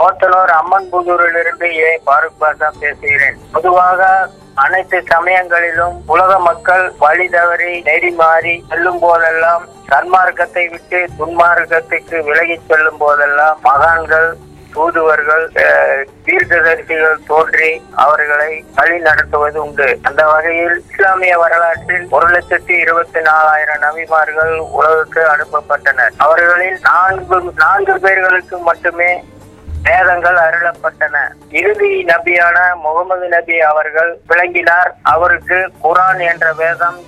போத்தனூர் அம்மன் புதூரிலிருந்து ஏ. பாருக் பாஷா பேசுகிறேன். பொதுவாக அனைத்து சமயங்களிலும் உலக மக்கள் வழி தவறி நெறி மாறி செல்லும் போதெல்லாம் சன்மார்க்கத்தை விட்டு துன்மார்க்கத்துக்கு விலகி செல்லும் போதெல்லாம் மகான்கள் தூதுவர்கள் தீர்த்ததரிசிகள் தீர்க்கதரிசிகள் தோன்றி அவர்களை வழி நடத்துவது உண்டு. அந்த வகையில் இஸ்லாமிய வரலாற்றில் ஒரு லட்சத்தி இருபத்தி நாலாயிரம் நபிமார்கள் உலகுக்கு அனுப்பப்பட்டனர். அவர்களில் நான்கு நான்கு பேர்களுக்கு மட்டுமே வேதங்கள் அருளப்பட்டன. இறுதி நபியான முகமது நபி அவர்கள் விளங்கினார். அவருக்கு குரான் என்ற வேதம்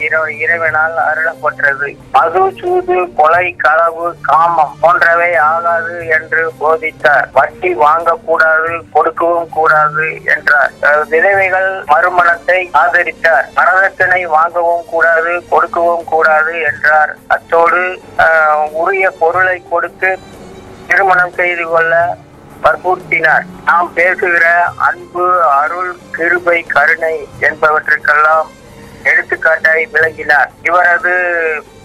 இறைவனால் அருளப்பட்டது. மது சூது கொலை களவு காமம் போன்றவை ஆகாது என்று போதித்தார். வட்டி வாங்கக்கூடாது கொடுக்கவும் கூடாது என்றார். விதவைகள் மறுமணத்தை ஆதரித்தார். மரணத்தினை வாங்கவும் கூடாது கொடுக்கவும் கூடாது என்றார். அத்தோடு உரிய பொருளை கொடுத்து திருமணம் செய்து கொள்ள வற்புறுத்தினார். நாம் பேசுகிற அன்பு அருள் கிருபை கருணை என்பவற்றுக்கெல்லாம் எடுத்துக்காட்டாய் விளங்கினார். இவரது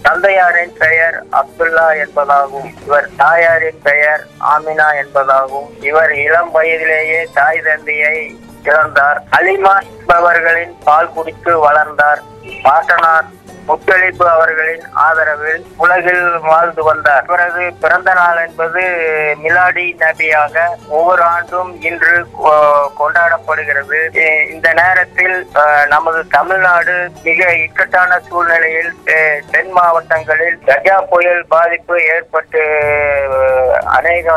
தந்தையாரின் பெயர் அப்துல்லா என்பதாகும். இவர் தாயாரின் பெயர் ஆமினா என்பதாகும். இவர் இளம் வயதிலேயே தாய் தந்தையை இழந்தார். அலிமா என்பவர்களின் பால் குடித்து வளர்ந்தார். பாட்டனார் முத்தளிப்பு அவர்களின் ஆதரவில் உலகில் வாழ்ந்து வந்தார். இவரது பிறந்த நாள் என்பது மிலாடி நபியாக ஒவ்வொரு ஆண்டும் இன்று கொ- கொண்டாடப்படுகிறது. இந்த நேரத்தில் நமது தமிழ்நாடு மிக இக்கட்டான சூழ்நிலையில் தென் மாவட்டங்களில் கஜா புயல் பாதிப்பு ஏற்பட்டு அநேக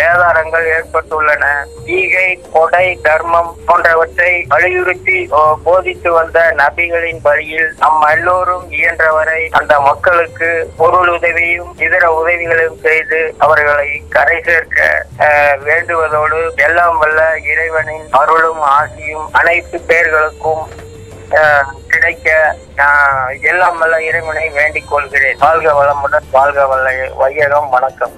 சேதாரங்கள் ஏற்பட்டுள்ளன. ஈகை கொடை தர்மம் போன்றவற்றை வலியுறுத்தி போதித்து வந்த நபிகளின் வழியில் நம் எல்லோரும் இயன்றவரை அந்த மக்களுக்கு பொருள் உதவியும் இதர உதவிகளையும் செய்து அவர்களை கரை சேர்க்க அஹ், வேண்டுவதோடு எல்லாம் வல்ல இறைவனின் அருளும் ஆசியும் அனைத்து பேர்களுக்கும் கிடைக்க எல்லாம் வல்ல இறைவனை வேண்டிக் கொள்கிறேன். வாழ்க வளமுடன் வாழ்க வல்ல வையகம் வணக்கம்.